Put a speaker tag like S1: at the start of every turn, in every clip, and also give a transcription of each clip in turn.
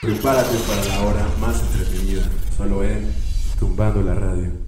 S1: Prepárate para la hora más entretenida, solo en Tumbando la Radio.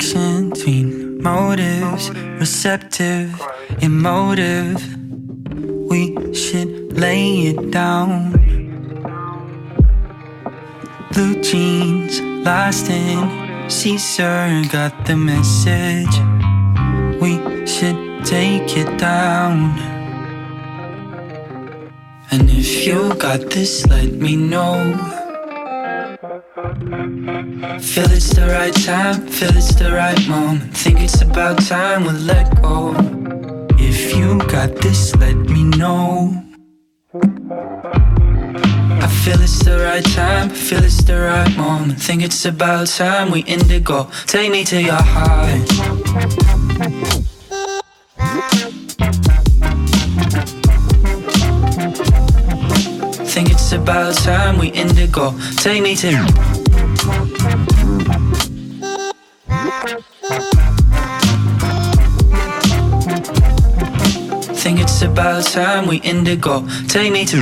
S2: Between motives, receptive, emotive. We should lay it down. Blue jeans, lost in Caesar, got the message. We should take it down. And if you got this, let me know. Feel it's the right time, feel it's the right moment. Think it's about time we let go. If you got this, let me know. I feel it's the right time, feel it's the right moment. Think it's about time we indigo. Take me to your heart. Think it's about time we indigo. Take me to. It's about time we indigo. Take me to.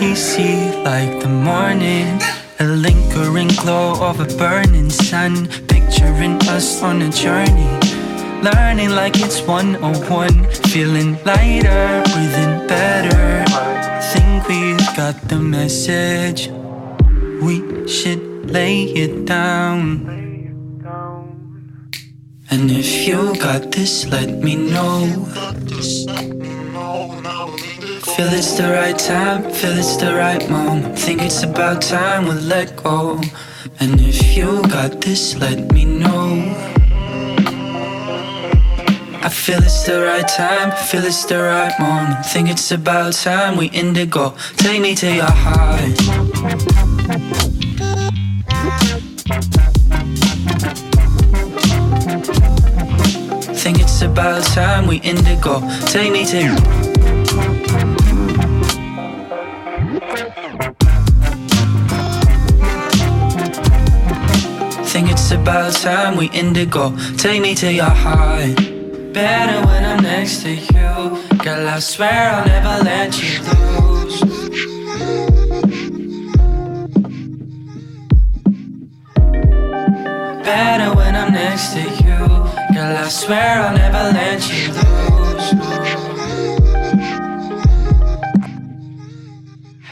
S2: You see, like the morning, a lingering glow of a burning sun, picturing us on a journey. Learning like it's 101, feeling lighter, breathing better. Think we've got the message. We should lay it down. And if you got this, let me know. Feel it's the right time, feel it's the right moment. Think it's about time we let go. And if you got this, let me know. I feel it's the right time, feel it's the right moment. Think it's about time we indigo. Take me to your heart. Think it's about time we indigo. Take me to. Think it's about time we indigo. Take me to your heart better when I'm next to you. Girl, I swear I'll never let you lose. Better when I'm next to you. Girl, I swear I'll never let you lose.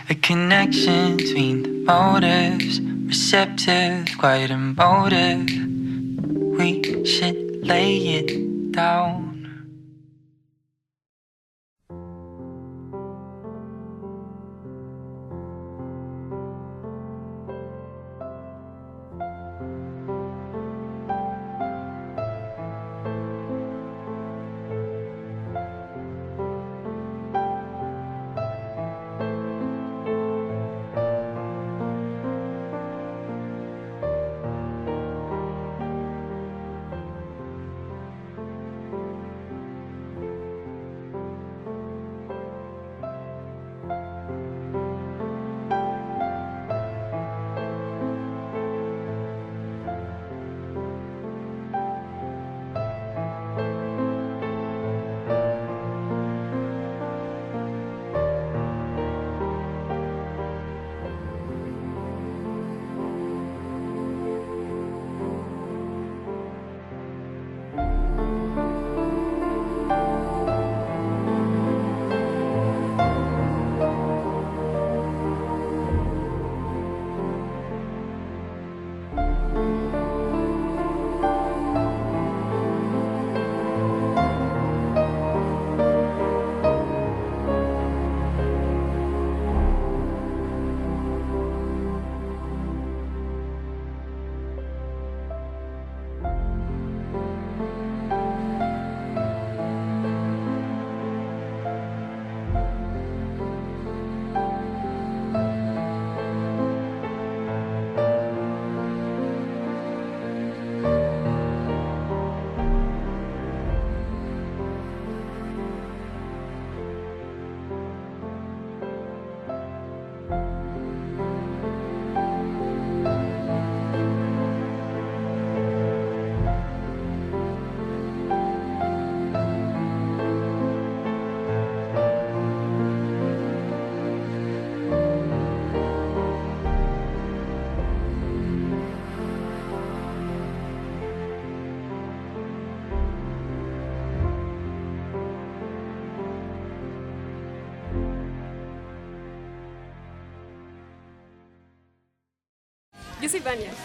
S2: A connection between the motives, receptive, quite emotive. We should lay it down.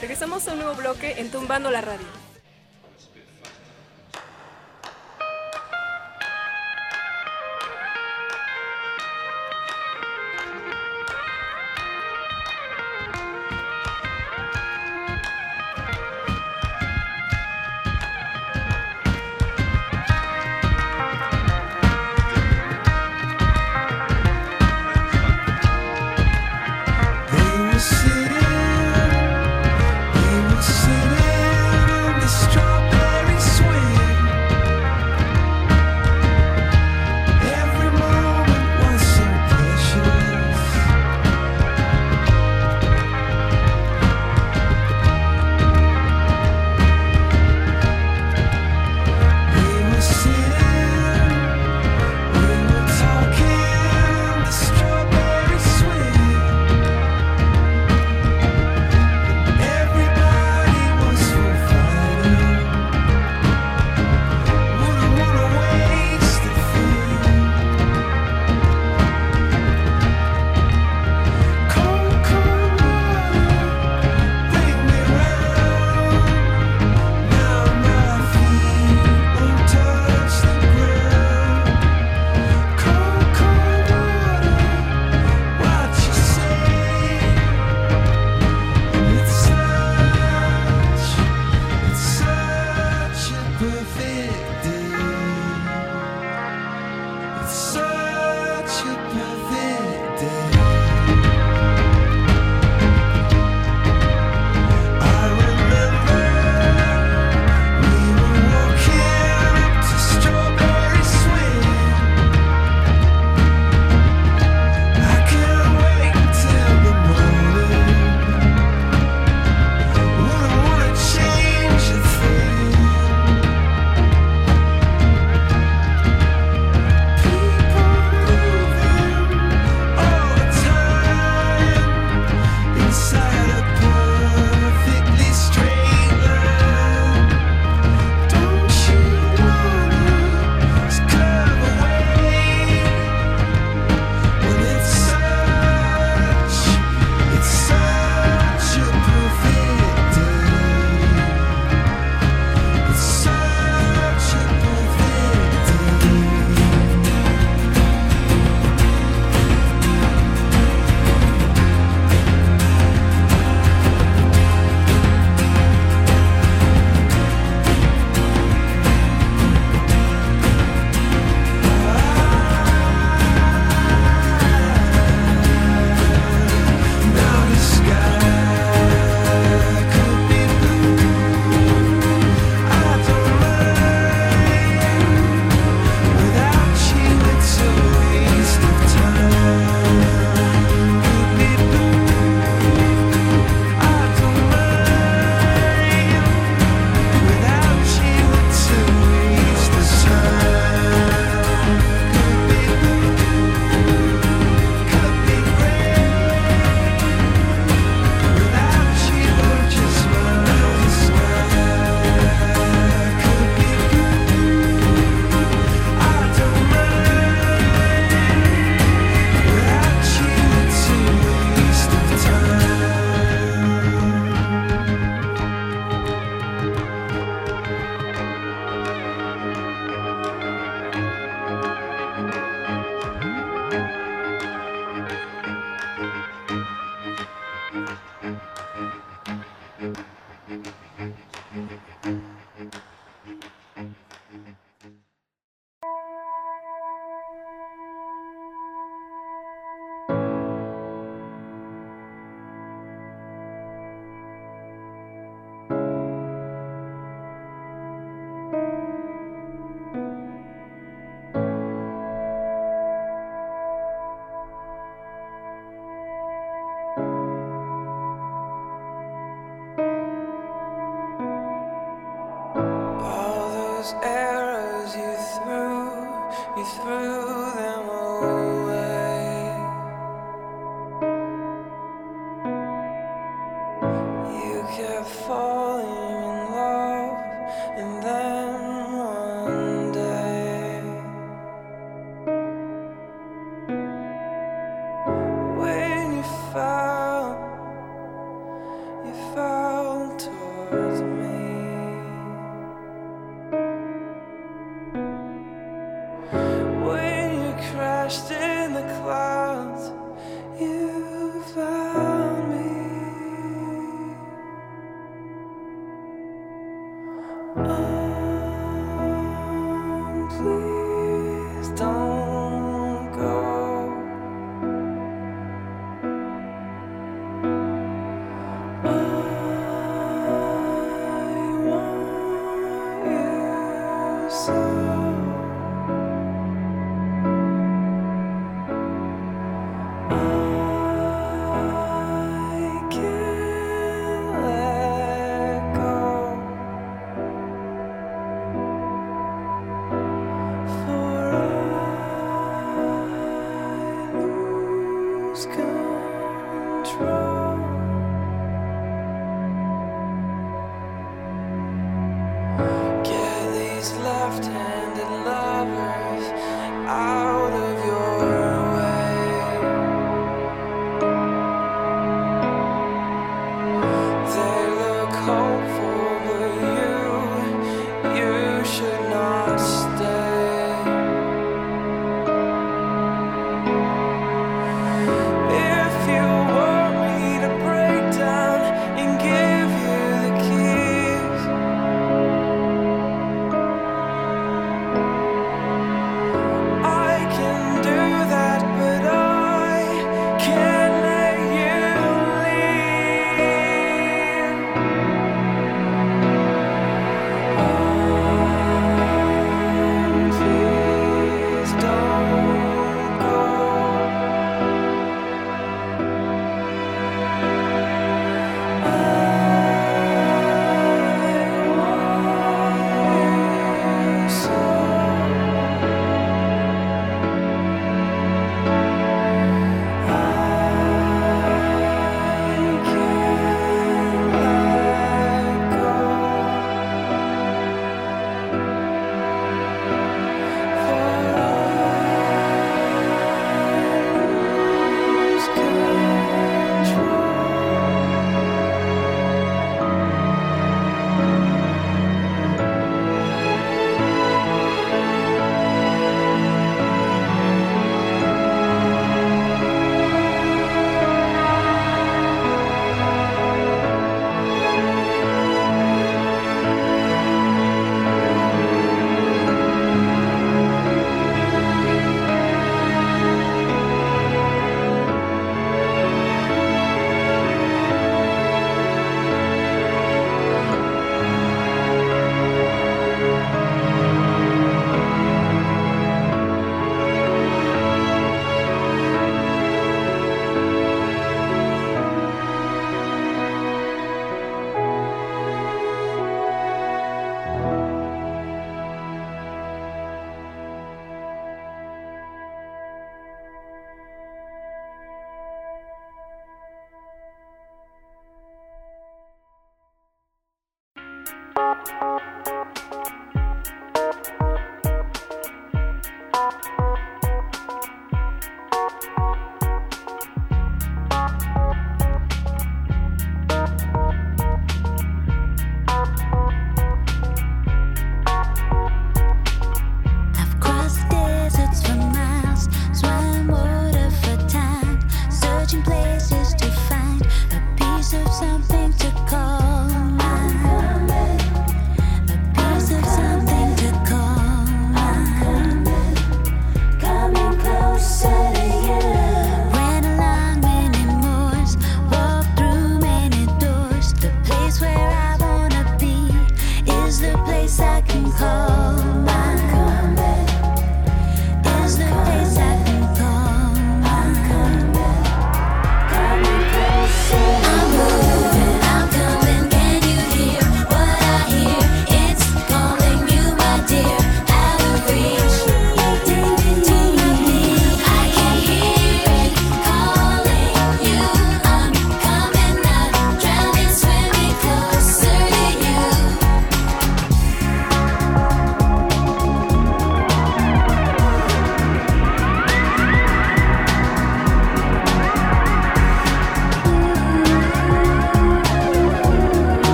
S3: Regresamos a un nuevo bloque en Tumbando la Radio.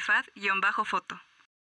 S4: faz y un bajo foto.